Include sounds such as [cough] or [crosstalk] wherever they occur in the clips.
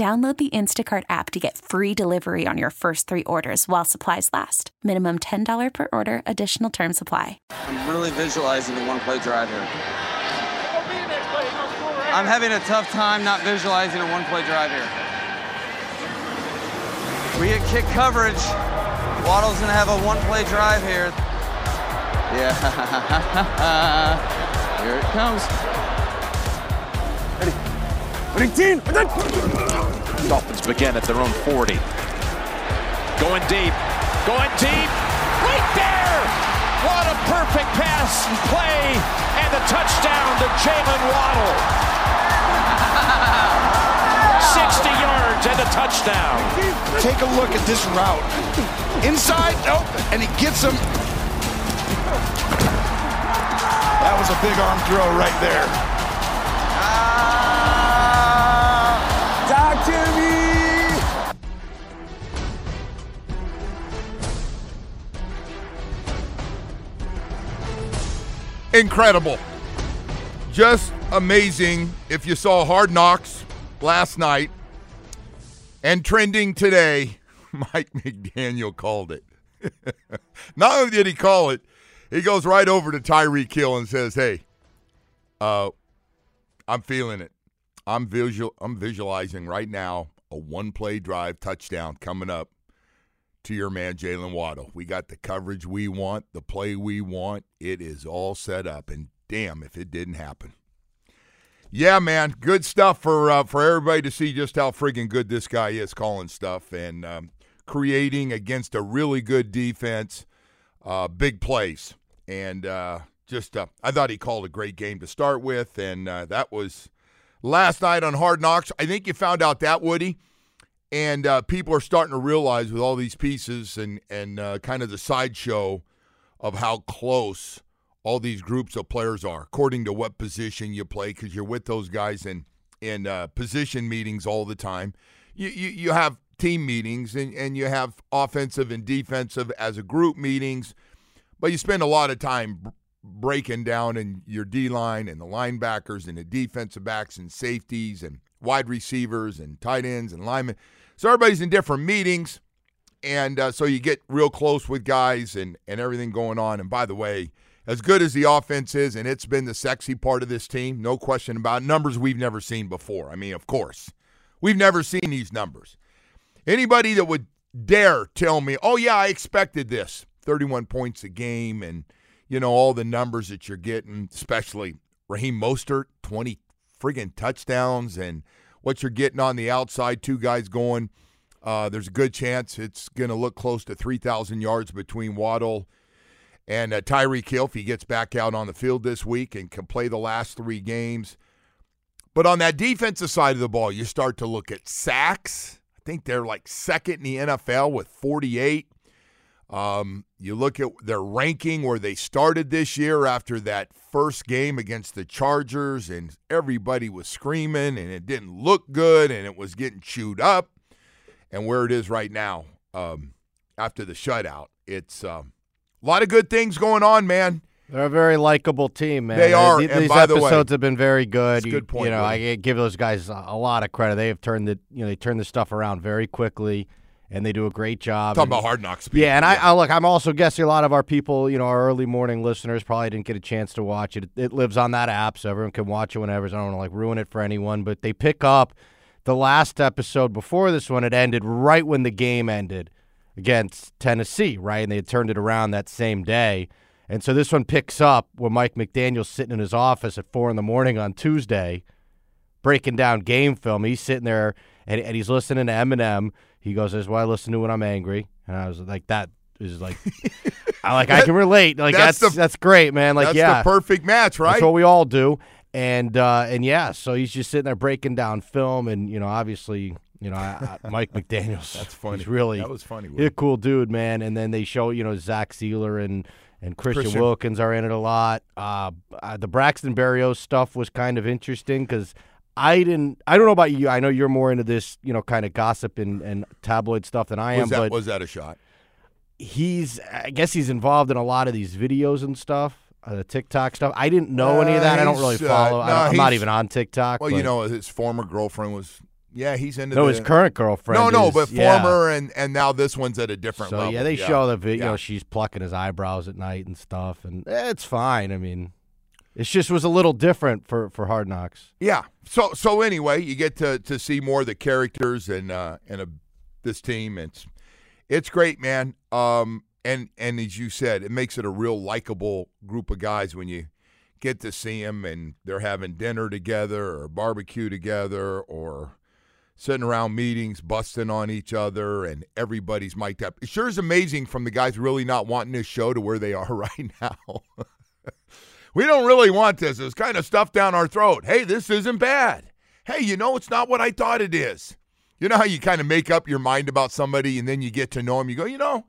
Download the Instacart app to get free delivery on your first three orders while supplies last. Minimum $10 per order, additional term supply. I'm really visualizing the one play drive here. I'm having a tough time not visualizing a one play drive here. We get kick coverage. Waddle's going to have a one play drive here. Yeah. [laughs] here it comes. Dolphins begin at their own 40. Going deep. Going deep. Right there! What a perfect pass and play. And the touchdown to Jalen Waddle. 60 yards and a touchdown. Take a look at this route. Inside, nope, and he gets him. That was a big arm throw right there. Incredible. Just amazing. If you saw Hard Knocks last night and trending today, [laughs] Mike McDaniel called it. [laughs] Not only did he call it, he goes right over to Tyreek Hill and says, "Hey, uh, I'm feeling it. I'm visual. I'm visualizing right now a one-play drive touchdown coming up to your man Jalen Waddle. We got the coverage we want, the play we want. It is all set up, and damn if it didn't happen. Yeah, man, good stuff for uh, for everybody to see just how friggin' good this guy is calling stuff and um, creating against a really good defense, uh, big plays, and uh, just uh, I thought he called a great game to start with, and uh, that was last night on Hard Knocks. I think you found out that Woody and uh, people are starting to realize with all these pieces and and uh, kind of the sideshow of how close all these groups of players are, according to what position you play, because you're with those guys in in uh, position meetings all the time. You, you you have team meetings and and you have offensive and defensive as a group meetings, but you spend a lot of time. Breaking down in your D line and the linebackers and the defensive backs and safeties and wide receivers and tight ends and linemen. So everybody's in different meetings, and uh, so you get real close with guys and and everything going on. And by the way, as good as the offense is, and it's been the sexy part of this team, no question about it, numbers we've never seen before. I mean, of course, we've never seen these numbers. Anybody that would dare tell me, "Oh yeah, I expected this," 31 points a game, and you know all the numbers that you're getting, especially Raheem Mostert, 20 friggin' touchdowns, and what you're getting on the outside, two guys going. Uh, there's a good chance it's going to look close to 3,000 yards between Waddle and uh, Tyreek Hill if he gets back out on the field this week and can play the last three games. But on that defensive side of the ball, you start to look at sacks. I think they're like second in the NFL with 48. Um, you look at their ranking where they started this year after that first game against the Chargers, and everybody was screaming, and it didn't look good, and it was getting chewed up. And where it is right now, um, after the shutout, it's um, a lot of good things going on, man. They're a very likable team, man. They are, These, these the way- episodes have been very good. That's a You- good point, You know. I give those guys a, a lot of credit. They have turned the you know they turned the stuff around very quickly, and they do a great job. Talking And- about hard knocks. Yeah, and I, I look. I'm also guessing a lot of our people, you know, our early morning listeners probably didn't get a chance to watch it. It lives on that app, so everyone can watch it whenever. So I don't want to like ruin it for anyone, but they pick up the last episode before this one, it ended right when the game ended against Tennessee, right? And they had turned it around that same day. And so this one picks up where Mike McDaniel's sitting in his office at four in the morning on Tuesday, breaking down game film. He's sitting there and, and he's listening to Eminem. He goes, "That's what I listen to when I'm angry." And I was like, "That is like, [laughs] I like I can relate. Like that's That's that's, great, man. Like That's yeah, the perfect match, right? that's what we all do. And uh, and yeah, so he's just sitting there breaking down film, and you know, obviously, you know, I, I, [laughs] Mike McDaniel's. That's funny. He's really That was funny, He's a cool dude, man. And then they show you know Zach Sieler and and Christian, Christian. Wilkins are in it a lot. Uh, uh, the Braxton Berrios stuff was kind of interesting because. I didn't. I don't know about you. I know you're more into this, you know, kind of gossip and, and tabloid stuff than I am. was that but was that a shot? he's I guess he's involved in a lot of these videos and stuff, uh, the TikTok stuff. I didn't know any of that. I don't really uh, follow. I no, don't, I'm not even on TikTok. Well, you know, his former girlfriend was. Yeah, he's into. no, the, his current girlfriend. No, no, is- but yeah. former, and and now this one's at a different So level. yeah, they show the video. Yeah. She's plucking his eyebrows at night and stuff, and eh, it's fine. I mean, it just was a little different for for Hard Knocks. Yeah. So so anyway, you get to to see more of the characters and uh and a, this team. It's it's great, man. Um and and as you said, it makes it a real likable group of guys when you get to see them and they're having dinner together or barbecue together or sitting around meetings busting on each other and everybody's mic'd up. It sure is amazing from the guys really not wanting this show to where they are [laughs] right now. We don't really want this. It's kind of stuff down our throat. Hey, this isn't bad. Hey, you know, it's not what I thought it is. You know how you kind of make up your mind about somebody and then you get to know them. You go, you know,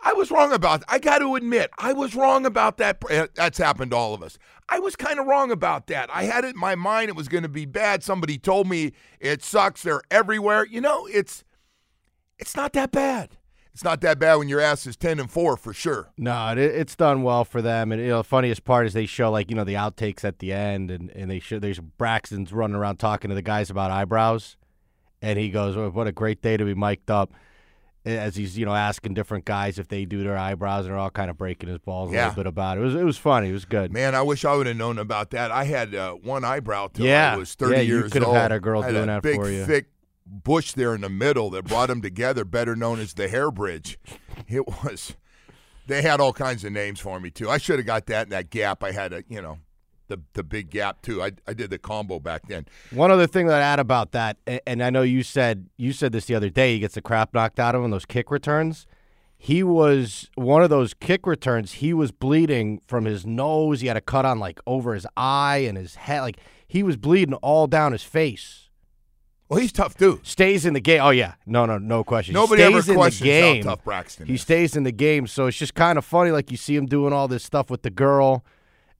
I was wrong about. I got to admit, I was wrong about that. Eh, That's happened to all of us. I was kind of wrong about that. I had it in my mind it was going to be bad. Somebody told me it sucks. They're everywhere. You know, it's it's not that bad. It's not that bad when your ass is ten and four for sure. No, it, it's done well for them. And you know, the funniest part is they show like you know the outtakes at the end, and and they show there's Braxton's running around talking to the guys about eyebrows, and he goes, oh, "What a great day to be mic'd up." As he's you know asking different guys if they do their eyebrows, and they're all kind of breaking his balls a little bit about it. It was it was funny. It was good. Man, I wish I would have known about that. I had uh, one eyebrow till Yeah. I was 30 Yeah, you years could have had a girl I had doing a that big, for you. thick bush there in the middle that brought them together, better known as the hair bridge. It was. They had all kinds of names for me too. I should have got that in that gap. I had a, you know, the the big gap too. I I did the combo back then. One other thing that I add about that, and I know you said you said this the other day, he gets the crap knocked out of him those kick returns. He was one of those kick returns. He was bleeding from his nose. He had a cut on like over his eye and his head. Like he was bleeding all down his face. Well, he's tough dude. Stays in the game. Oh yeah, no, no, no question. He Nobody ever stays in the questions how game. tough Braxton He is. stays in the game, so it's just kind of funny. Like you see him doing all this stuff with the girl,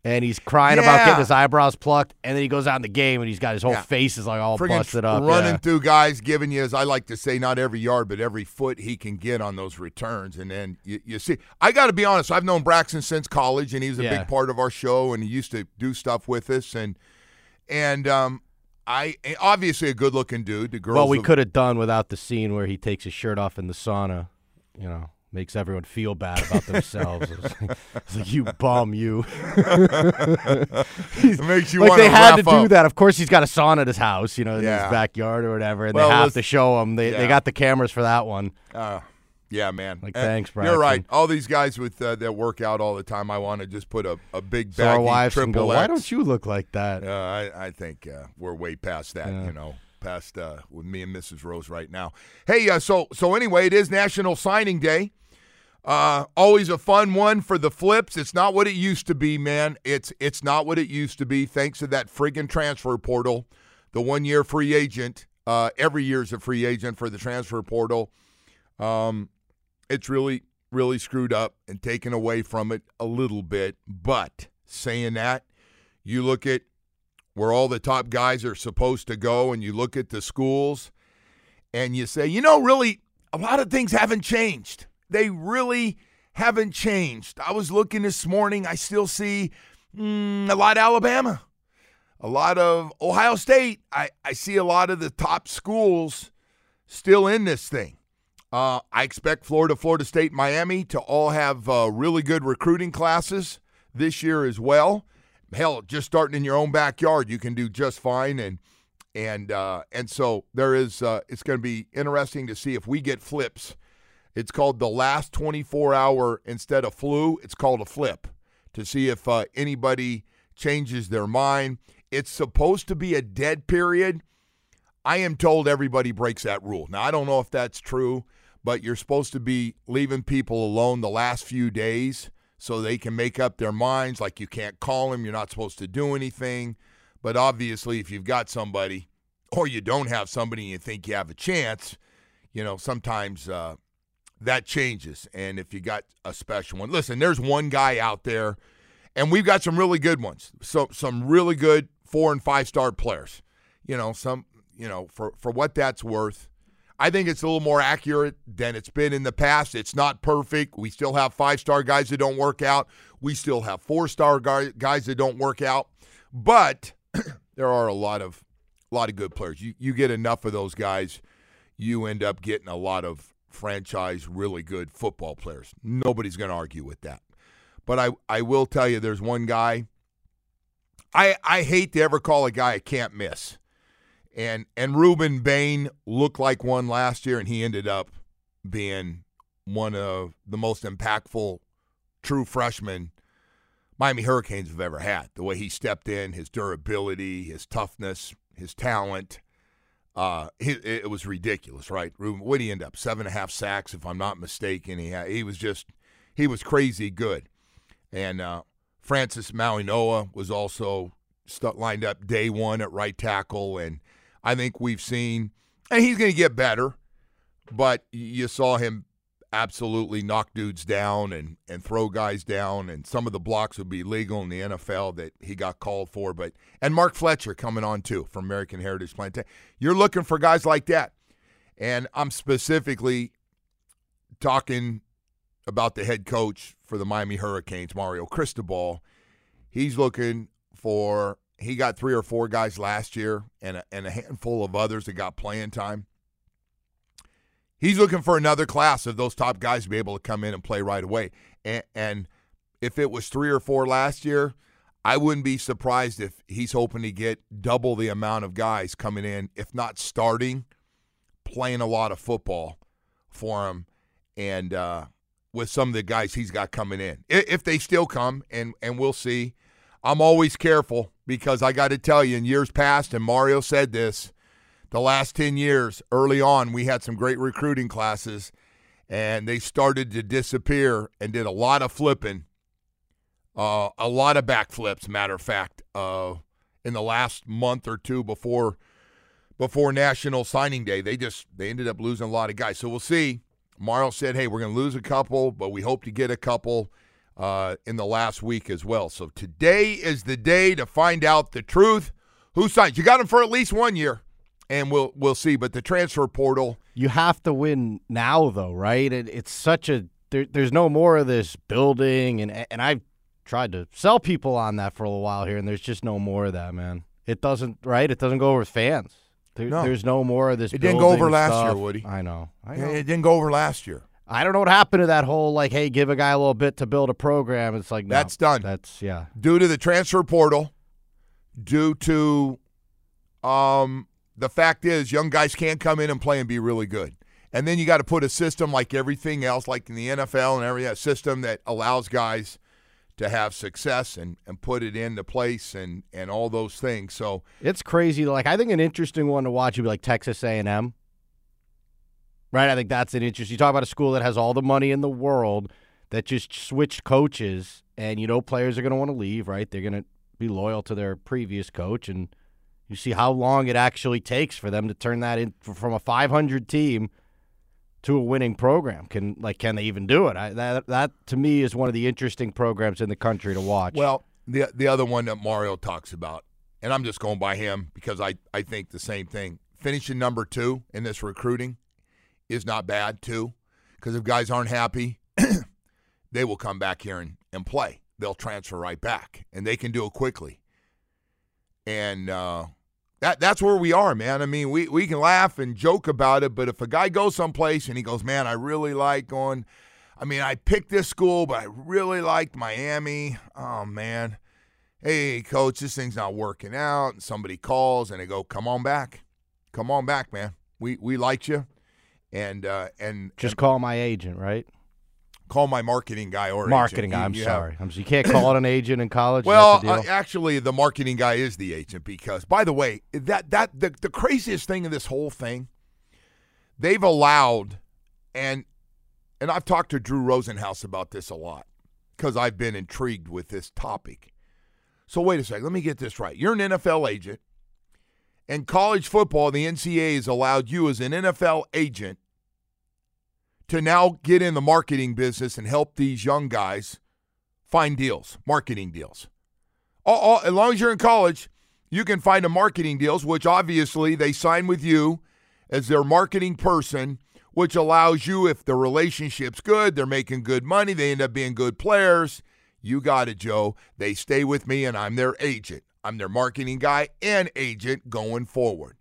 and he's crying about getting his eyebrows plucked, and then he goes out in the game and he's got his whole Yeah. face is like all Friggin' busted up. running yeah. through guys, giving you, as I like to say, not every yard, but every foot he can get on those returns. And then you, you see, I got to be honest, I've known Braxton since college, and he was a Yeah. big part of our show, and he used to do stuff with us. And and um, I obviously a good-looking dude. The girls, Well, we could have done without the scene where he takes his shirt off in the sauna. You know, makes everyone feel bad about themselves. it's, like, like, you bum, you. [laughs] It makes you like they had to do up. that. Of course, he's got a sauna at his house, you know, in Yeah. his backyard or whatever, and Well, they have to show him. They they got the cameras for that one. Uh, yeah, man. Like, And thanks, You're right. All these guys with uh, that work out all the time, I want to just put a, a big So our baggy wives can triple go. Why don't you look like that? Uh, I, I think uh, we're way past that, Yeah. you know, past uh, with me and Mrs. Rose right now. Hey, uh, so so anyway, it is National Signing Day. Uh, always a fun one for the flips. It's not what it used to be, man. It's it's not what it used to be. Thanks to that friggin' transfer portal, the one year free agent. Uh, every year's a free agent for the transfer portal. Um, it's really really screwed up and taken away from it a little bit. But saying that, you look at where all the top guys are supposed to go, and you look at the schools, and you say, you know, really, a lot of things haven't changed. They really haven't changed. I was looking this morning, I still see mm, a lot of Alabama, a lot of Ohio State. I, I see a lot of the top schools still in this thing. Uh, I expect Florida, Florida State, Miami to all have uh, really good recruiting classes this year as well. Hell, just starting in your own backyard, you can do just fine. And and uh, and so there is. Uh, it's going to be interesting to see if we get flips. It's called the last 24 hour instead of flu. It's called a flip to see if uh, anybody changes their mind. It's supposed to be a dead period. I am told everybody breaks that rule. Now I don't know if that's true, but you're supposed to be leaving people alone the last few days so they can make up their minds. Like you can't call them, you're not supposed to do anything. But obviously, if you've got somebody or you don't have somebody and you think you have a chance, you know, sometimes uh, that changes. And if you got a special one, listen, there's one guy out there, and we've got some really good ones. So some really good four and five star players. You know, some you know for for what that's worth. I think it's a little more accurate than it's been in the past. It's not perfect. We still have five star guys that don't work out. We still have four star guys that don't work out. But [clears throat] there are a lot of a lot of good players. You you get enough of those guys, you end up getting a lot of franchise really good football players. Nobody's going to argue with that. But I I will tell you there's one guy I I hate to ever call a guy a can't miss. And and Rueben Bain looked like one last year and he ended up being one of the most impactful true freshmen Miami Hurricanes have ever had. The way he stepped in, his durability, his toughness, his talent. Uh, it, it was ridiculous, right? What did he end up? Seven and a half sacks, if I'm not mistaken. He had, he was just he was crazy good. And uh, Francis Mauigoa was also lined up day one at right tackle, and I think we've seen, and he's going to get better. But you saw him absolutely knock dudes down and, and throw guys down, and some of the blocks would be legal in the NFL that he got called for. But and Mark Fletcher coming on too from American Heritage Plantation. You're looking for guys like that, and I'm specifically talking about the head coach for the Miami Hurricanes, Mario Cristobal. He's looking for he got three or four guys last year and a, and a handful of others that got playing time he's looking for another class of those top guys to be able to come in and play right away. And, and if it was three or four last year, I wouldn't be surprised if he's hoping to get double the amount of guys coming in, if not starting, playing a lot of football for him, and uh, with some of the guys he's got coming in, if they still come, and and we'll see. I'm always careful because I got to tell you, in years past, and Mario said this, the last 10 years, early on, we had some great recruiting classes, and they started to disappear and did a lot of flipping, uh, a lot of backflips, matter of fact, uh, in the last month or two before before National Signing Day. They just they ended up losing a lot of guys. So we'll see. Mario said, hey, we're going to lose a couple, but we hope to get a couple uh, in the last week as well. So today is the day to find out the truth. Who signs? You got him for at least one year and we'll we'll see. But the transfer portal, you have to win now, though, right? It, it's such a there, there's no more of this building, and and I've tried to sell people on that for a little while here, and there's just no more of that, man. It doesn't right. It doesn't go over with fans. There, no. There's no more of this. It didn't go over last stuff. year, Woody. I know. I know. It didn't go over last year. I don't know what happened to that whole like, hey, give a guy a little bit to build a program. It's like no, that's done. That's yeah. Due to the transfer portal, due to um the fact is, young guys can't come in and play and be really good. And then you got to put a system like everything else, like in the NFL and every a system that allows guys to have success and, and put it into place and, and all those things. So it's crazy. Like I think an interesting one to watch would be like Texas A and M. Right, I think that's an interest. You talk about a school that has all the money in the world that just switched coaches, and you know players are going to want to leave. Right, they're going to be loyal to their previous coach, and you see how long it actually takes for them to turn that in from a 500 team to a winning program. Can like can they even do it? I, that that to me is one of the interesting programs in the country to watch. Well, the the other one that Mario talks about, and I'm just going by him because I I think the same thing. Finishing number two in this recruiting is not bad too, because if guys aren't happy, [clears throat] they will come back here and, and play. They'll transfer right back, and they can do it quickly and uh, that that's where we are, man. I mean, we we can laugh and joke about it, but if a guy goes someplace and he goes, man, I really like going. I mean, I picked this school, but I really liked Miami. Oh man, hey, coach, this thing's not working out, and somebody calls and they go, come on back, come on back, man. We we liked you, and uh, and Just and call my agent, right? call my marketing guy or Marketing agent. guy. You- I'm you have- sorry. I'm, you can't call it an agent in college. Well, the uh, actually, the marketing guy is the agent because, by the way, that that the, the craziest thing in this whole thing, they've allowed, and and I've talked to Drew Rosenhaus about this a lot because I've been intrigued with this topic. So wait a second, let me get this right. You're an NFL agent, and college football, the NCAA has allowed you as an NFL agent to now get in the marketing business and help these young guys find deals, marketing deals. All, all, as long as you're in college, you can find a marketing deals, which obviously they sign with you as their marketing person, which allows you, if the relationship's good, they're making good money, they end up being good players. You got it, Joe. They stay with me, and I'm their agent. I'm their marketing guy and agent going forward.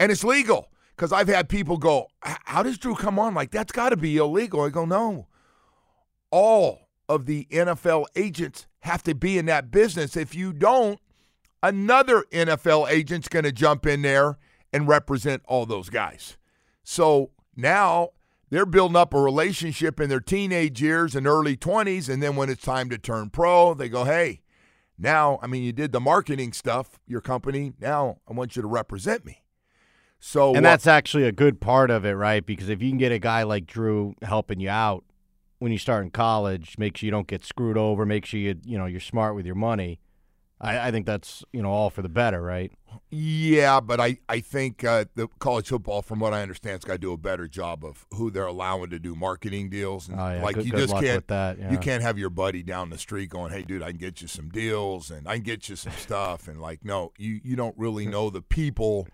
And it's legal because I've had people go, How does Drew come on? Like, that's got to be illegal. I go, No. All of the NFL agents have to be in that business. If you don't, another NFL agent's going to jump in there and represent all those guys. So now they're building up a relationship in their teenage years and early 20s. And then when it's time to turn pro, they go, Hey, now, I mean, you did the marketing stuff, your company. Now I want you to represent me. So and uh, that's actually a good part of it, right? Because if you can get a guy like Drew helping you out when you start in college, make sure you don't get screwed over, make sure you you know you're smart with your money. I, I think that's you know all for the better, right? Yeah, but I, I think uh, the college football, from what I understand, has got to do a better job of who they're allowing to do marketing deals. And Oh, yeah, like good- you good just luck can't with that, yeah. you can't have your buddy down the street going, "Hey, dude, I can get you some deals and I can get you some stuff." And like, no, you you don't really [laughs] know the people.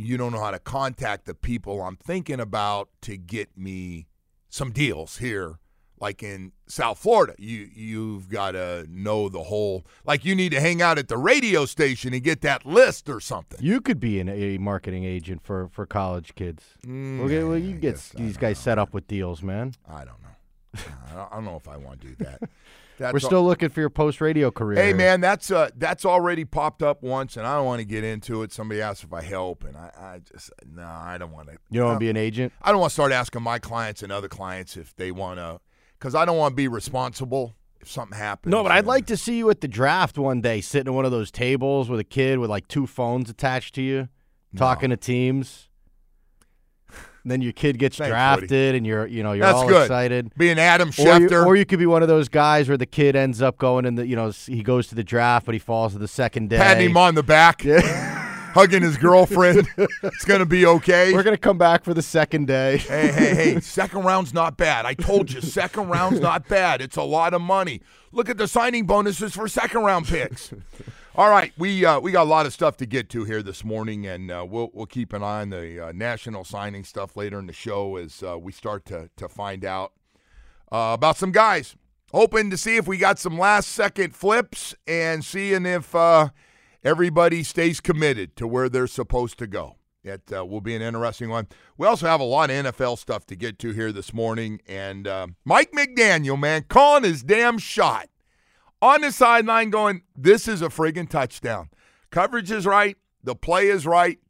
You don't know how to contact the people I'm thinking about to get me some deals here like in South Florida. You you've got to know the whole like you need to hang out at the radio station and get that list or something. You could be an, a marketing agent for for college kids. Mm, well, well, you get these guys set up with deals, man. I don't know. I don't know if I want to do that. [laughs] That's We're all- still looking for your post radio career. Hey man, that's uh that's already popped up once, and I don't want to get into it. Somebody asked if I help, and I, I just no, I don't want to. you don't want to be an agent. I don't want to start asking my clients and other clients if they want to, because I don't want to be responsible if something happens. No, but I'd and- like to see you at the draft one day, sitting at one of those tables with a kid with like two phones attached to you, talking to teams. And then your kid gets Thanks, drafted, Woody. and you're, you know, you're That's all good. excited. Be an Adam Or you, Schefter. or you could be one of those guys where the kid ends up going in the, you know, he goes to the draft, but he falls to the second day. patting him on the back, [laughs] hugging his girlfriend. it's gonna be okay. We're gonna come back for the second day. hey, hey, hey, second round's not bad. I told you, second round's not bad. It's a lot of money. Look at the signing bonuses for second round picks. All right, we uh, we got a lot of stuff to get to here this morning, and uh, we'll we'll keep an eye on the uh, national signing stuff later in the show as uh, we start to to find out uh, about some guys. Hoping to see if we got some last second flips and seeing if uh, everybody stays committed to where they're supposed to go. It will be an interesting one. We also have a lot of NFL stuff to get to here this morning. And Mike McDaniel, man, calling his damn shot on the sideline going, this is a friggin' touchdown. Coverage is right. The play is right.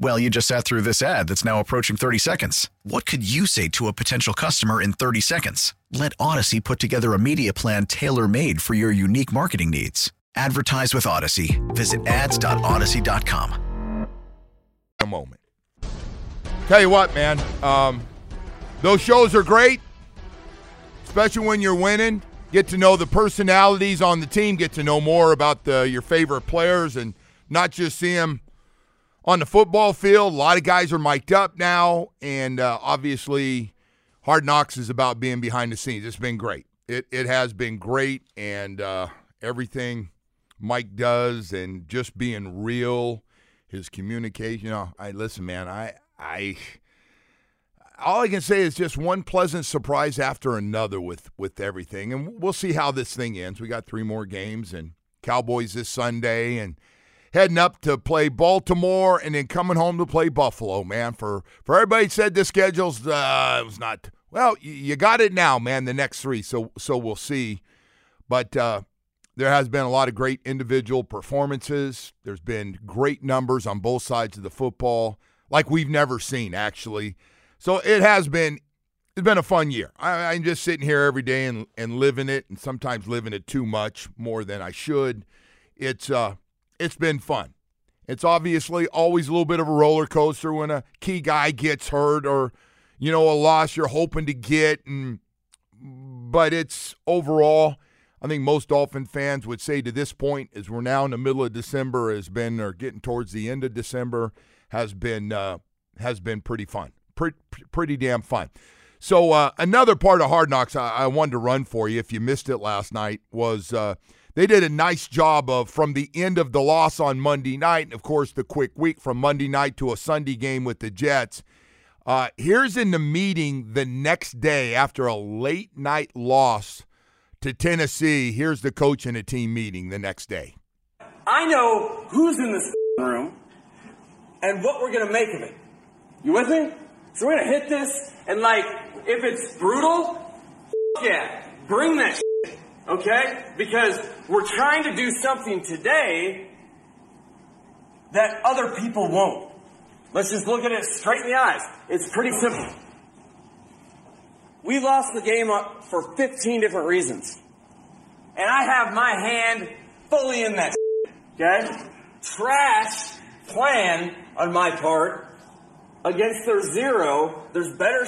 Well, you just sat through this ad that's now approaching 30 seconds. What could you say to a potential customer in 30 seconds? Let Audacy put together a media plan tailor made for your unique marketing needs. Advertise with Audacy. Visit ads.audacy.com. A moment. Tell you what, man, um, those shows are great, especially when you're winning. Get to know the personalities on the team, get to know more about the, your favorite players, and not just see them on the football field. A lot of guys are mic'd up now, and uh, obviously, Hard Knocks is about being behind the scenes. It's been great. It it has been great, and uh, everything Mike does, and just being real, his communication. You know, I listen, man. I I all I can say is just one pleasant surprise after another with with everything, and we'll see how this thing ends. We got three more games, and Cowboys this Sunday, and heading up to play Baltimore and then coming home to play Buffalo, man. For for everybody said the schedule's uh, it was not well. You, you, got it now, man. The next three, so so we'll see. But uh, there has been a lot of great individual performances. There's been great numbers on both sides of the football, like we've never seen actually. So it has been. It's been a fun year. I, I'm just sitting here every day and, and living it, and sometimes living it too much, more than I should. It's uh, it's been fun. It's obviously always a little bit of a roller coaster when a key guy gets hurt or, you know, a loss you're hoping to get. And but it's overall, I think most Dolphin fans would say to this point, as we're now in the middle of December, has been or getting towards the end of December, has been uh, has been pretty fun, pretty pretty damn fun. So uh, another part of Hard Knocks I, I, wanted to run for you if you missed it last night was. Uh, they did a nice job of from the end of the loss on Monday night, and of course the quick week from Monday night to a Sunday game with the Jets. Uh, here's in the meeting the next day after a late night loss to Tennessee. Here's the coach in a team meeting the next day. I know who's in this room and what we're going to make of it. You with me? So we're going to hit this, and like, if it's brutal, yeah, bring that Okay? Because we're trying to do something today that other people won't. Let's just look at it straight in the eyes. It's pretty simple. We lost the game for 15 different reasons. And I have my hand fully in that. [laughs] Okay? Trash plan on my part against their zero. There's better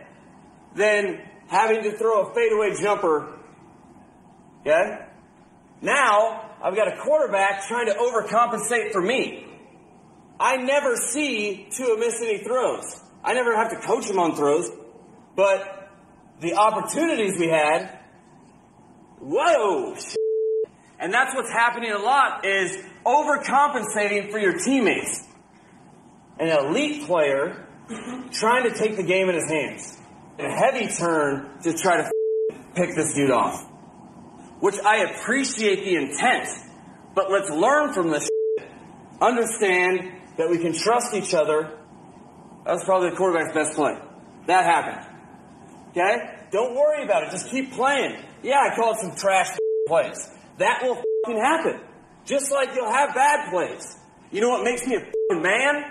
[laughs] than having to throw a fadeaway jumper Okay? Now, I've got a quarterback trying to overcompensate for me. I never see Tua miss any throws. I never have to coach him on throws, but the opportunities we had, whoa! And that's what's happening a lot is overcompensating for your teammates. An elite player trying to take the game in his hands. A heavy turn to try to pick this dude off which I appreciate the intent, but let's learn from this. Understand that we can trust each other. That's probably the quarterback's best play. That happened. Okay? Don't worry about it. Just keep playing. Yeah, I called some trash [laughs] plays. That will happen. Just like you'll have bad plays. You know what makes me a man?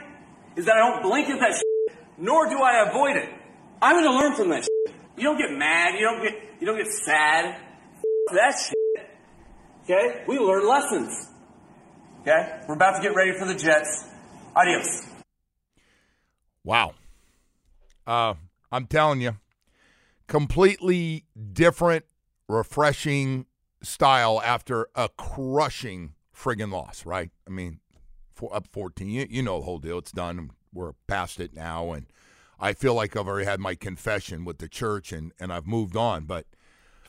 Is that I don't blink at that shit, nor do I avoid it. I'm to learn from that shit. You don't get mad. You don't get, you don't get sad that shit. Okay? We learn lessons. Okay? We're about to get ready for the Jets. Adios. Wow. Uh, I'm telling you, completely different, refreshing style after a crushing friggin' loss, right? I mean, for, up 14. You, you know the whole deal. It's done. We're past it now. And I feel like I've already had my confession with the church and, and I've moved on. But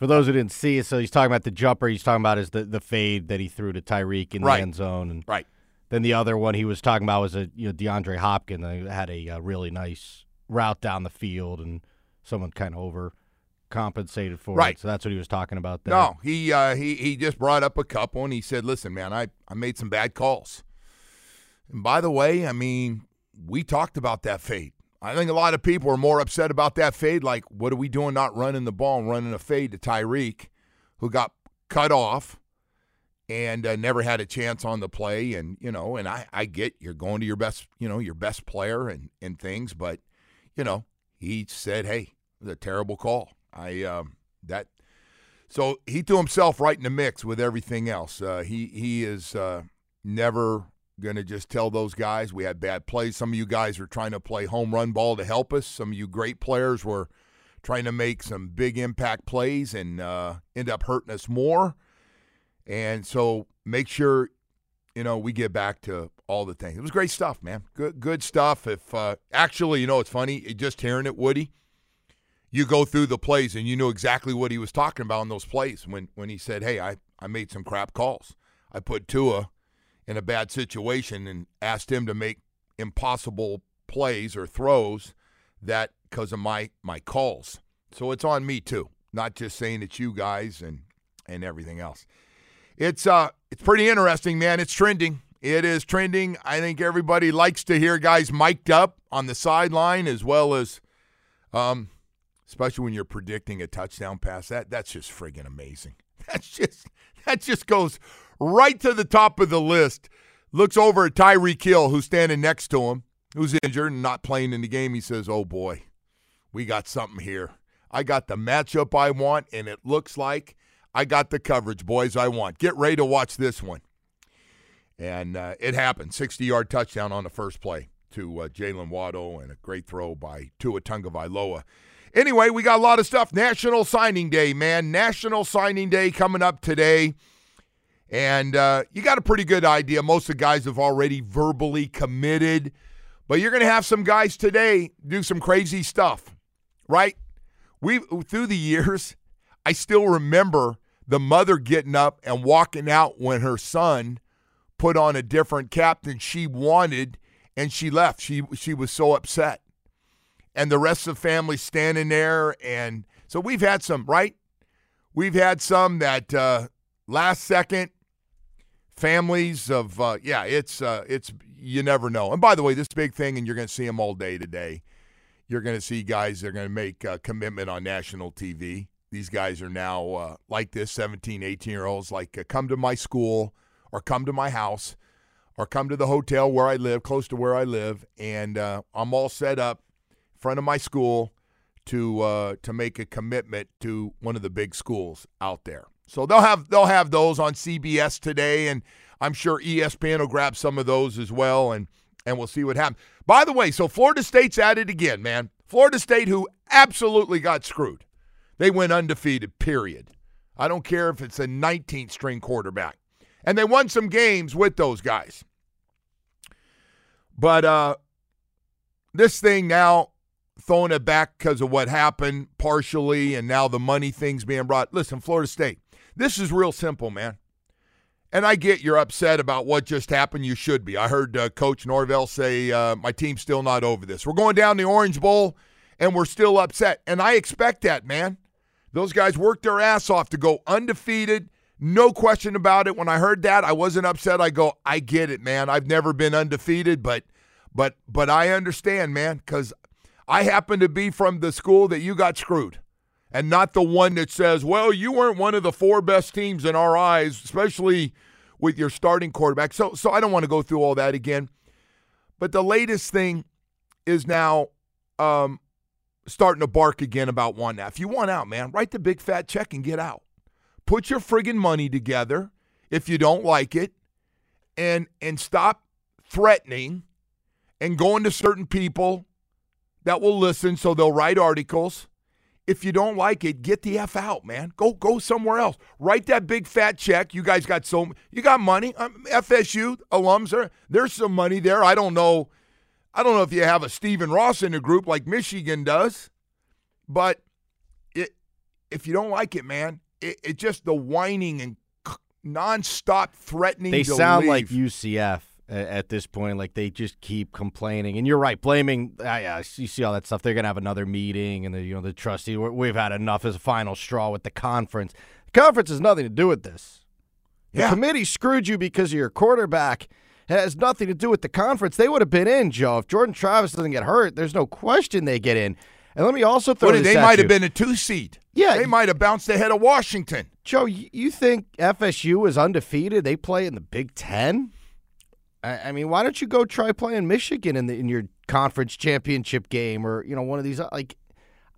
for those who didn't see, it, so he's talking about the jumper. He's talking about is the, the fade that he threw to Tyreek in right. the end zone, and right. Then the other one he was talking about was a you know DeAndre Hopkins that had a, uh really nice route down the field and someone kind of over compensated for Right. it. So that's what he was talking about there. No, he uh, he he just brought up a couple and he said, "Listen, man, I I made some bad calls." And by the way, I mean, we talked about that fade. I think a lot of people are more upset about that fade. Like, what are we doing? Not running the ball and running a fade to Tyreek, who got cut off and uh, never had a chance on the play. And you know, and I I get you're going to your best, you know, your best player and and things, but you know, he said, "Hey, it was a terrible call." I um, that so he threw himself right in the mix with everything else. Uh, he he is uh, never going to just tell those guys we had bad plays. Some of you guys are trying to play home run ball to help us. Some of you great players were trying to make some big impact plays and uh, end up hurting us more. And so make sure you know we get back to all the things. It was great stuff, man. Good good stuff. If uh, actually, you know, it's funny just hearing it, Woody you go through the plays and you know exactly what he was talking about in those plays when when he said, "Hey, I I made some crap calls. I put Tua in a bad situation and asked him to make impossible plays or throws that because of my my calls. So it's on me too, not just saying it's you guys and and everything else. It's uh it's pretty interesting, man. It's trending. It is trending. I think everybody likes to hear guys mic'd up on the sideline as well as um especially when you're predicting a touchdown pass. That that's just friggin' amazing. [laughs] That's just that just goes right to the top of the list. Looks over at Tyreek Hill, who's standing next to him, who's injured and not playing in the game. He says, "Oh boy, we got something here. I got the matchup I want, and it looks like I got the coverage, boys. I want. Get ready to watch this one." And uh, it happened. 60-yard touchdown on the first play to uh, Jalen Waddle, and a great throw by Tua Tagovailoa. Anyway, we got a lot of stuff. National Signing Day, man. National Signing Day coming up today. And uh, you got a pretty good idea. Most of the guys have already verbally committed. But you're going to have some guys today do some crazy stuff, right? We through the years, [laughs] I still remember the mother getting up and walking out when her son put on a different cap than she wanted and she left. She she was so upset and the rest of the family standing there. And so we've had some, right? We've had some that uh, last second families of, uh, yeah, it's, uh, it's, you never know. And by the way, this big thing, and you're going to see them all day today. You're going to see guys that are going to make a commitment on national TV. These guys are now uh, like this 17, 18 year olds, like, uh, come to my school or come to my house or come to the hotel where I live, close to where I live, and uh, I'm all set up front of my school to uh, to make a commitment to one of the big schools out there. So they'll have they'll have those on CBS today, and I'm sure ESPN will grab some of those as well, and and we'll see what happens. By the way, so Florida State's at it again, man. Florida State, who absolutely got screwed, they went undefeated. Period. I don't care if it's a 19th string quarterback, and they won some games with those guys. But uh, this thing now throwing it back because of what happened partially, and now the money things being brought. Listen, Florida State, this is real simple, man. And I get you're upset about what just happened. You should be. I heard uh, Coach Norvell say, uh, My team's still not over this. We're going down the Orange Bowl, and we're still upset. And I expect that, man. Those guys worked their ass off to go undefeated. No question about it. When I heard that, I wasn't upset. I go, I get it, man. I've never been undefeated, but but but I understand, man, because I happen to be from the school that you got screwed and not the one that says, well, you weren't one of the four best teams in our eyes, especially with your starting quarterback. So, so I don't want to go through all that again. But the latest thing is now um, starting to bark again about one now. If you want out, man, write the big fat check and get out. Put your friggin' money together if you don't like it and and stop threatening and going to certain people that will listen so they'll write articles. If you don't like it, get the F out, man. Go go somewhere else. Write that big fat check. You guys got so you got money. Um, FSU alums are there's some money there. I don't know. I don't know if you have a Stephen Ross in the group like Michigan does, but it if you don't like it, man, it, it just the whining and nonstop threatening. They sound leave. like UCF at, this point. Like they just keep complaining, and you're right, blaming. Uh, yeah, you see all that stuff. They're gonna have another meeting, and the you know the trustee. We've had enough as a final straw with the conference. The conference has nothing to do with this. The Yeah. committee screwed you because of your quarterback. It has nothing to do with the conference. They would have been in, Joe. If Jordan Travis doesn't get hurt, there's no question they get in. And let me also throw they might you. have been a two seed. Yeah. They might have bounced ahead of Washington. Joe, you think FSU is undefeated? They play in the Big Ten. I, I mean, why don't you go try playing Michigan in the in your conference championship game, or you know one of these? uh, Like,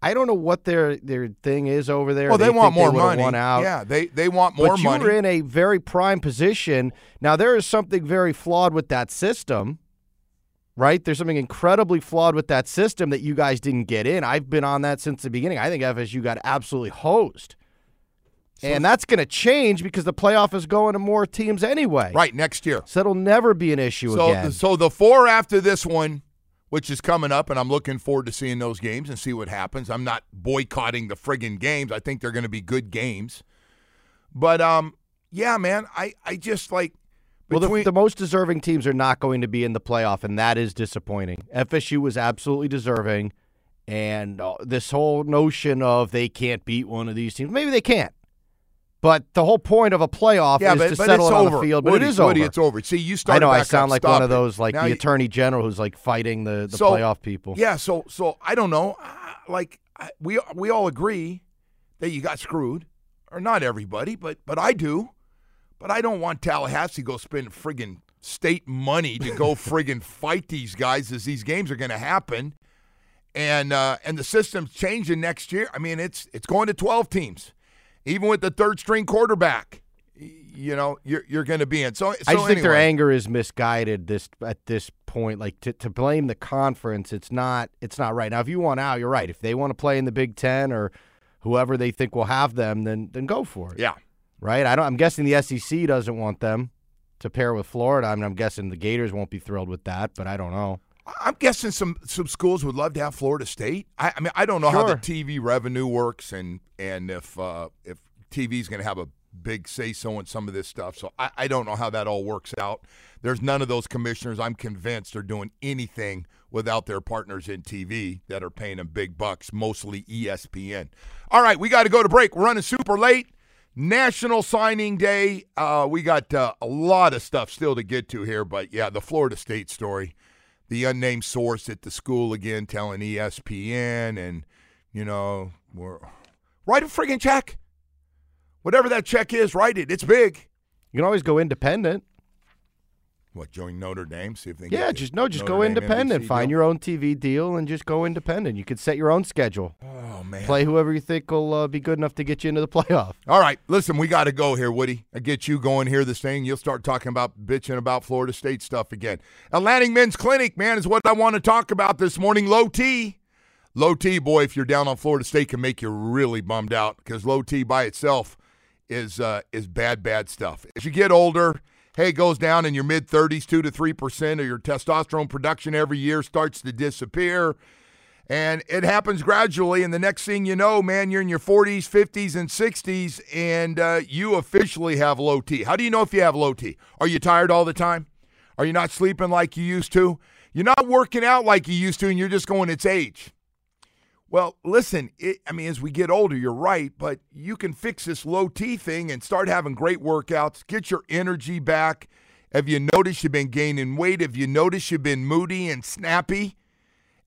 I don't know what their their thing is over there. Well, they, want more would've money. Yeah, they, they want more but you money. were in a very prime position. Now there is something very flawed with that system, right? There's something incredibly flawed with that system that you guys didn't get in. I've been on that since the beginning. I think FSU got absolutely hosed. And that's going to change because the playoff is going to more teams anyway. Right, next year. So it'll never be an issue So, again. so the four after this one, which is coming up, and I'm looking forward to seeing those games and see what happens. I'm not boycotting the friggin' games. I think they're going to be good games. But um, yeah, man, I I just like well, the, the most deserving teams are not going to be in the playoff, and that is disappointing. FSU was absolutely deserving, and uh, this whole notion of they can't beat one of these teams, maybe they can't. But the whole point of a playoff yeah, is but, to but settle it on over. the field. But Woody, it is Woody, over. it's over. See, you start I know I sound up. like one of those, like Now the you- attorney general who's like fighting the, the So, playoff people. Yeah, so so I don't know. Like I- we we all agree that you got screwed, or not everybody, but but I do. But I don't want Tallahassee to go spend friggin' state money to go [laughs] friggin' fight these guys as these games are going to happen, and uh, and the system's changing next year. I mean, it's it's going to twelve teams, even with the third string quarterback. You know, you're you're going to be in. So, so I just think their anger is misguided this at this point. Like to, to blame the conference, it's not it's not right. Now, if you want out, you're right. If they want to play in the Big Ten or whoever they think will have them, then then go for it. Yeah. Right. I don't. I'm guessing the SEC doesn't want them to pair with Florida. I mean, I'm guessing the Gators won't be thrilled with that, but I don't know. I'm guessing some some schools would love to have Florida State. I, I mean, I don't know how the TV revenue works and and if uh, if TV is going to have a big say so in some of this stuff. So I, I don't know how that all works out. There's none of those commissioners. I'm convinced are doing anything without their partners in TV that are paying them big bucks, mostly ESPN. All right, we got to go to break. We're running super late. National Signing Day. Uh, we got uh, a lot of stuff still to get to here, but yeah, the Florida State story the unnamed source at the school again telling ESPN and you know we're write a friggin' check. Whatever that check is, write it. It's big. You can always go independent. What join Notre Dame? See if they can Yeah, just no, just Notre go Dame independent. NBC Find deal. your own TV deal and just go independent. You could set your own schedule. Oh man. Play whoever you think will uh, be good enough to get you into the [laughs] playoff. All right, listen, we got to go here, Woody. I get you going here this thing. You'll start talking about bitching about Florida State stuff again. Atlantic Men's Clinic, man, is what I want to talk about this morning. Low T. Low T, boy, if you're down on Florida State, can make you really bummed out because low T by itself is uh, is bad, bad stuff. As you get older, hey, goes down in your mid 30s, 2 to 3% of your testosterone production every year starts to disappear. And it happens gradually. And the next thing you know, man, you're in your 40s, 50s, and 60s, and uh, you officially have low T. How do you know if you have low T? Are you tired all the time? Are you not sleeping like you used to? You're not working out like you used to, and you're just going, it's age. Well, listen, it, I mean, as we get older, you're right, but you can fix this low T thing and start having great workouts, get your energy back. Have you noticed you've been gaining weight? Have you noticed you've been moody and snappy?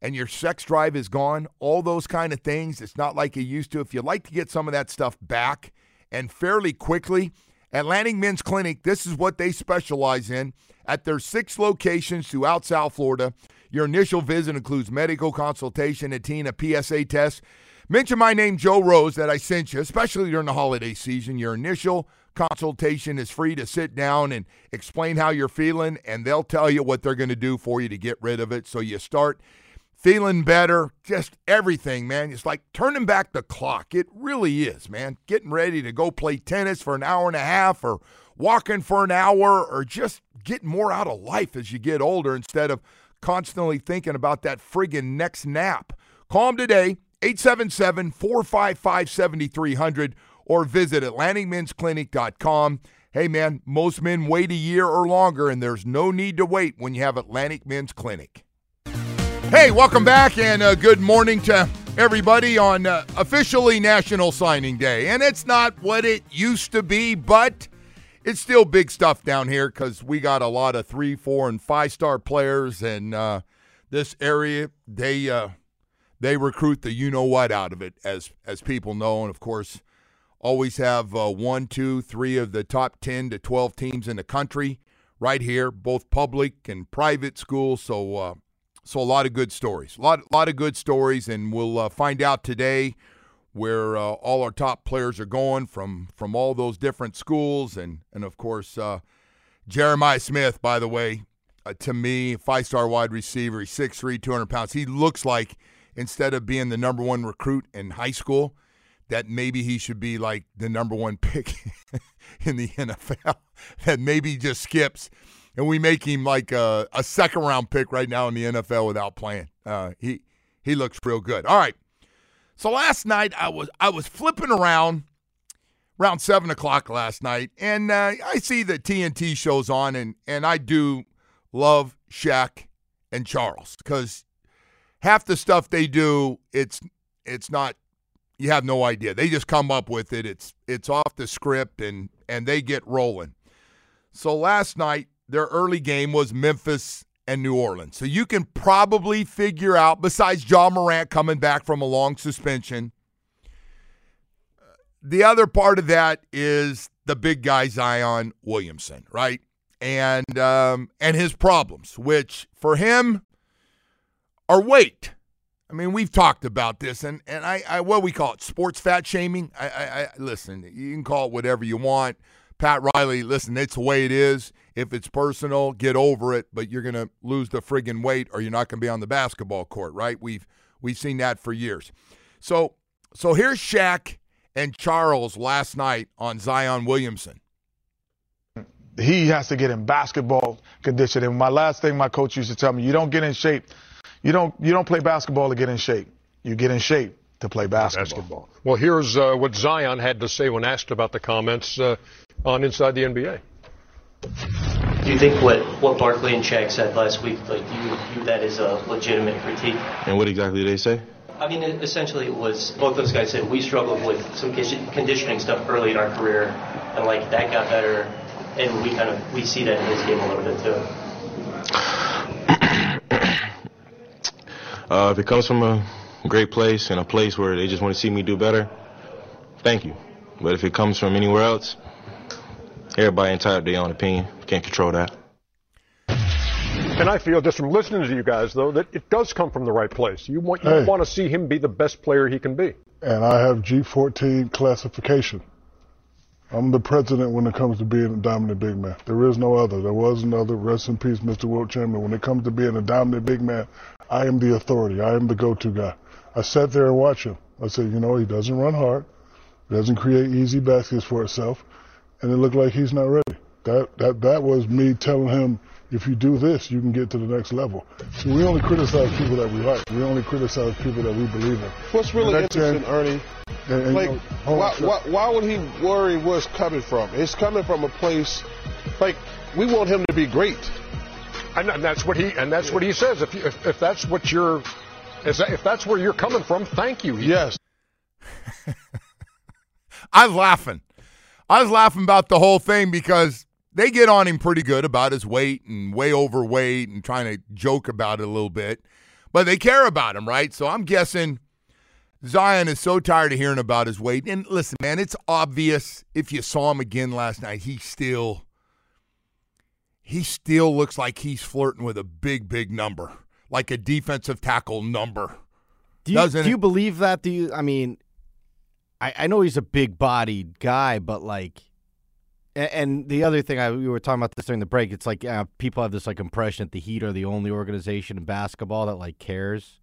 and your sex drive is gone, all those kind of things. It's not like you used to. If you'd like to get some of that stuff back and fairly quickly, Atlantic Men's Clinic, this is what they specialize in. At their six locations throughout South Florida, your initial visit includes medical consultation, a teen, a PSA test. Mention my name, Joe Rose, that I sent you, especially during the holiday season. Your initial consultation is free to sit down and explain how you're feeling, and they'll tell you what they're going to do for you to get rid of it. So you start feeling better, just everything, man. It's like turning back the clock. It really is, man. Getting ready to go play tennis for an hour and a half or walking for an hour or just getting more out of life as you get older instead of constantly thinking about that friggin' next nap. Call them today, 877 455 7300, or visit AtlanticMen'sClinic.com. Hey, man, most men wait a year or longer, and there's no need to wait when you have Atlantic Men's Clinic. Hey, welcome back, and uh, good morning to everybody on uh, officially National Signing Day. And it's not what it used to be, but it's still big stuff down here because we got a lot of three, four, and five star players, and uh, this area they uh, they recruit the you know what out of it, as as people know, and of course always have uh, one, two, three of the top 10 to 12 teams in the country right here, both public and private schools. So, uh, so a lot of good stories, a lot, lot of good stories, and we'll uh, find out today where uh, all our top players are going from from all those different schools, and and of course uh, Jeremiah Smith, by the way, uh, to me, five star wide receiver, he's 6'3", 200 pounds. He looks like instead of being the number one recruit in high school that maybe he should be like the number one [laughs] pick in the NFL. [laughs] that maybe just skips, and we make him like a, a, second round pick right now in the NFL without playing. Uh, he he looks real good. All right. So last night I was I was flipping around around seven o'clock last night, and uh, I see the TNT shows on, and and I do love Shaq and Charles because half the stuff they do it's it's not you have no idea. They just come up with it. It's it's off the script and and they get rolling. So last night their early game was Memphis and New Orleans. So you can probably figure out besides Ja Morant coming back from a long suspension. The other part of that is the big guy Zion Williamson, right? And um, and his problems, which for him are weight. I mean, we've talked about this, and, and I, I what we call it, sports fat shaming. I, I, I listen. You can call it whatever you want. Pat Riley, listen, it's the way it is. If it's personal, get over it. But you're gonna lose the friggin' weight, or you're not gonna be on the basketball court, right? We've we've seen that for years. So so here's Shaq and Charles last night on Zion Williamson. He has to get in basketball condition. And my last thing my coach used to tell me, you don't get in shape you don't you don't play basketball to get in shape. You get in shape to play basketball. basketball. Well, here's uh, what Zion had to say when asked about the comments uh, on Inside the NBA. Do you think what, what Barkley and Shaq said last week, like do you view that as a legitimate critique? And what exactly did they say? I mean, essentially, it was both those guys said we struggled with some conditioning stuff early in our career, and like that got better, and we kind of we see that in his game a little bit too. Uh, if it comes from a great place and a place where they just want to see me do better, thank you. But if it comes from anywhere else, everybody entitled to their own opinion. Can't control that. And I feel just from listening to you guys, though, that it does come from the right place. You want you hey. want to see him be the best player he can be. And I have G14 classification. I'm the president when it comes to being a dominant big man. There is no other. There was another. Rest in peace, Mr. Wilt Chamberlain. When it comes to being a dominant big man, I am the authority. I am the go-to guy. I sat there and watched him. I said, you know, he doesn't run hard. He doesn't create easy baskets for himself. And it looked like he's not ready. That, that, that was me telling him, if you do this, you can get to the next level. So we only criticize people that we like. We only criticize people that we believe in. What's really interesting, Ernie, and, and, like, you know, why, why, why would he worry where it's coming from? It's coming from a place, like, we want him to be great. And, that's what he and that's yeah. what he says. If, you, if, if that's what you're, if that's where you're coming from, thank you. Yes. [laughs] I'm laughing. I was laughing about the whole thing because they get on him pretty good about his weight and way overweight and trying to joke about it a little bit. But they care about him, right? So I'm guessing Zion is so tired of hearing about his weight. And listen, man, it's obvious if you saw him again last night, he still he still looks like he's flirting with a big, big number, like a defensive tackle number. Do you, do you believe that? Do you? I mean, I, I know he's a big bodied guy, but like, and, and the other thing I we were talking about this during the break. It's like uh, people have this like impression that the Heat are the only organization in basketball that like cares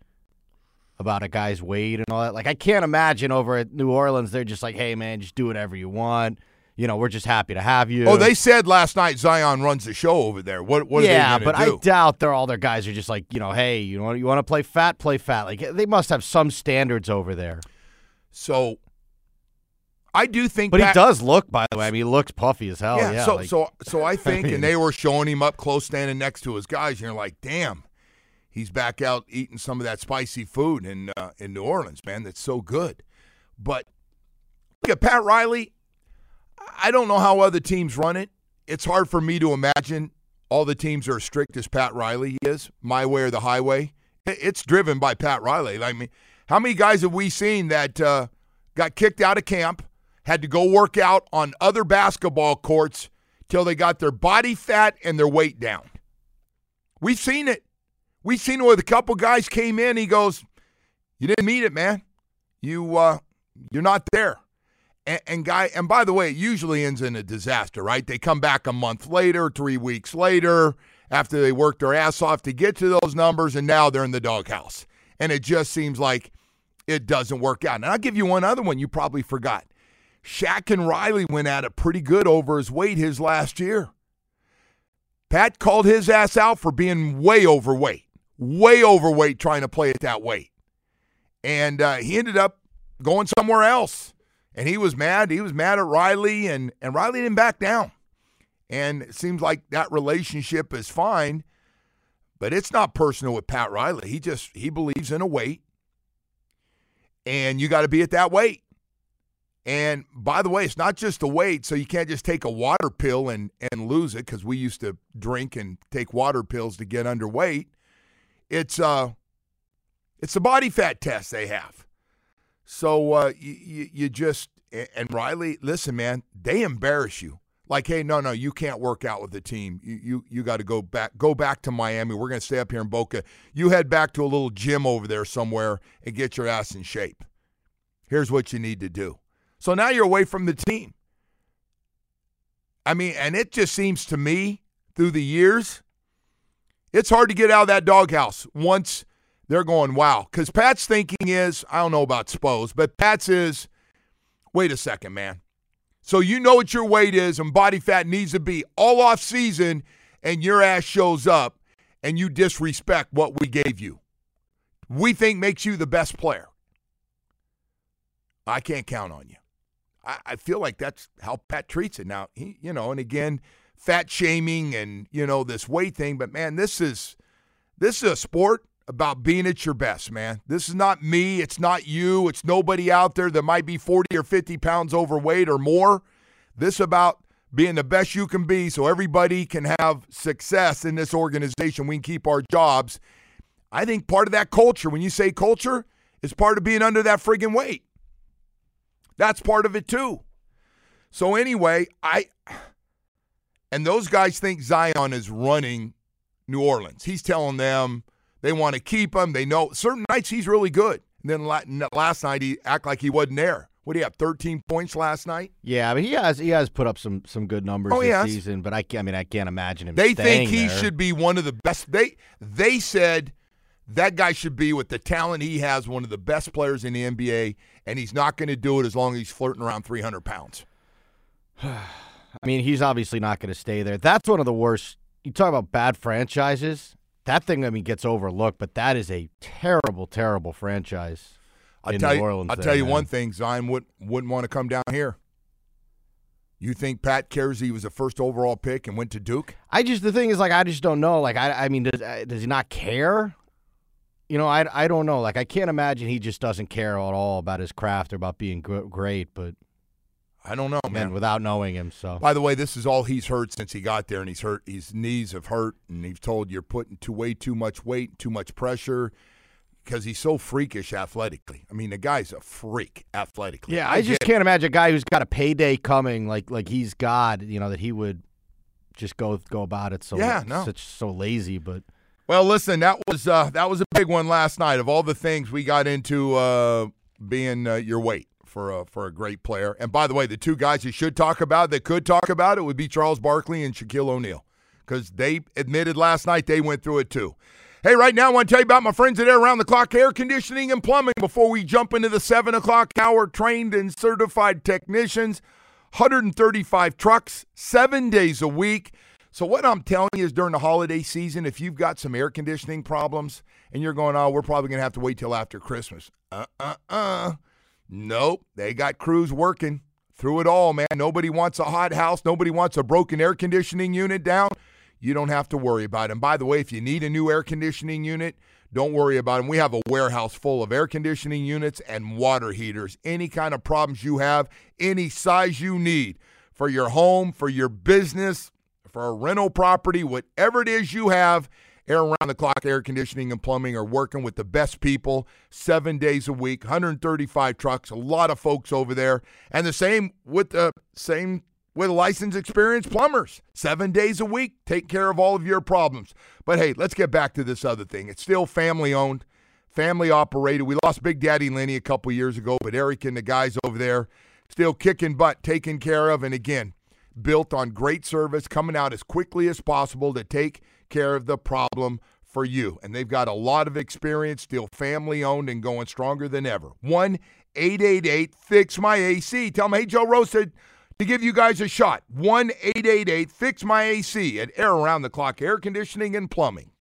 about a guy's weight and all that. Like, I can't imagine over at New Orleans they're just like, hey man, just do whatever you want you know, we're just happy to have you. Oh, they said last night Zion runs the show over there. What? What? Yeah, but do? I doubt they're all their guys are just like, you know, hey, you want you want to play fat, play fat. Like they must have some standards over there. So, I do think, But he does look, by the way. I mean, he looks puffy as hell. Yeah. so like- so so I [laughs] think, mean- and they were showing him up close, standing next to his guys, and you're like, damn, he's back out eating some of that spicy food in uh, in New Orleans, man. That's so good. But look at Pat Riley. I don't know how other teams run it. It's hard for me to imagine all the teams are as strict as Pat Riley is, my way or the highway. It's driven by Pat Riley. I mean, how many guys have we seen that uh, got kicked out of camp, had to go work out on other basketball courts till they got their body fat and their weight down? We've seen it. We've seen it with a couple guys came in. He goes, "You didn't meet it, man. You uh, you're not there." And, and guy, and by the way, it usually ends in a disaster, right? They come back a month later, three weeks later, after they worked their ass off to get to those numbers, and now they're in the doghouse. And it just seems like it doesn't work out. And I'll give you one other one you probably forgot. Shaq and Riley went at it pretty good over his weight his last year. Pat called his ass out for being way overweight, way overweight trying to play at that weight. And uh, he ended up going somewhere else. And he was mad. He was mad at Riley, and, and Riley didn't back down. And it seems like that relationship is fine, but it's not personal with Pat Riley. He just he believes in a weight, and you got to be at that weight. And by the way, it's not just the weight, so you can't just take a water pill and, and lose it because we used to drink and take water pills to get underweight. It's uh, it's the body fat test they have. So uh, you, you just and Riley, listen, man, they embarrass you. Like, hey, no, no, you can't work out with the team. You you, you got to go back go back to Miami. We're going to stay up here in Boca. You head back to a little gym over there somewhere and get your ass in shape. Here's what you need to do. So now you're away from the team. I mean, and it just seems to me through the years, it's hard to get out of that doghouse once they're going, wow. Because Pat's thinking is, I don't know about Spo's, but Pat's is, wait a second, man. So you know what your weight is and body fat needs to be all off season, and your ass shows up and you disrespect what we gave you. We think makes you the best player. I can't count on you. I, I feel like that's how Pat treats it. Now, he, you know, and again, fat shaming and, you know, this weight thing, but man, this is this is a sport about being at your best, man. This is not me. It's not you. It's nobody out there that might be 40 or 50 pounds overweight or more. This about being the best you can be so everybody can have success in this organization. We can keep our jobs. I think part of that culture, when you say culture, is part of being under that friggin' weight. That's part of it too. So anyway, I and those guys think Zion is running New Orleans. He's telling them they want to keep him. They know certain nights he's really good. And then last night he act like he wasn't there. What do you have? 13 points last night. Yeah, but he has he has put up some some good numbers Oh, this season. But I, can't- I mean, I can't imagine him. They think he there. should be one of the best. They they said that guy should be with the talent he has one of the best players in the NBA, and he's not going to do it as long as he's flirting around 300 pounds. [sighs] I mean, he's obviously not going to stay there. That's one of the worst. You talk about bad franchises. That thing, I mean, gets overlooked, but that is a terrible, terrible franchise I'll in tell New you, Orleans. I'll there, tell you man. one thing: Zion would, wouldn't want to come down here. You think Pat cares he was the first overall pick and went to Duke? I just the thing is like I just don't know. Like I, I mean, does uh, does he not care? You know, I, I don't know. Like I can't imagine he just doesn't care at all about his craft or about being great. But I don't know, man. without knowing him, so By the way, this is all he's heard since he got there, and he's hurt. His knees have hurt, and he's told you're putting too way too much weight, too much pressure, because he's so freakish athletically. I mean, the guy's a freak athletically. yeah, I, just can't imagine a guy who's got a payday coming, like like he's God. You know that he would just go go about it so Yeah, no. such so lazy. But Well, listen, that was uh, that was a big one last night. Of all the things we got into, uh, being uh, your weight for a for a great player. And by the way, the two guys you should talk about that could talk about it would be Charles Barkley and Shaquille O'Neal because they admitted last night they went through it too. Hey, right now I want to tell you about my friends at Air Around the Clock Air Conditioning and Plumbing before we jump into the seven o'clock hour. Trained and certified technicians, 135 trucks, seven days a week. So what I'm telling you is during the holiday season, if you've got some air conditioning problems and you're going, oh, we're probably going to have to wait till after Christmas. Uh uh uh. Nope. They got crews working through it all, man. Nobody wants a hot house. Nobody wants a broken air conditioning unit down. You don't have to worry about it. And by the way, if you need a new air conditioning unit, don't worry about them. We have a warehouse full of air conditioning units and water heaters. Any kind of problems you have, any size you need for your home, for your business, for a rental property, whatever it is you have, Air Around the Clock Air Conditioning and Plumbing are working with the best people seven days a week, 135 trucks, a lot of folks over there. And the same with the same with licensed experienced plumbers. Seven days a week, take care of all of your problems. But hey, let's get back to this other thing. It's still family owned, family operated. We lost Big Daddy Lenny a couple years ago, but Eric and the guys over there still kicking butt, taken care of. And again, built on great service, coming out as quickly as possible to take care of the problem for you. And they've got a lot of experience, still family owned and going stronger than ever. 1 888 Fix My AC. Tell them, hey, Joe Rose to give you guys a shot. 1 888 Fix My AC at Air Around the Clock Air Conditioning and Plumbing.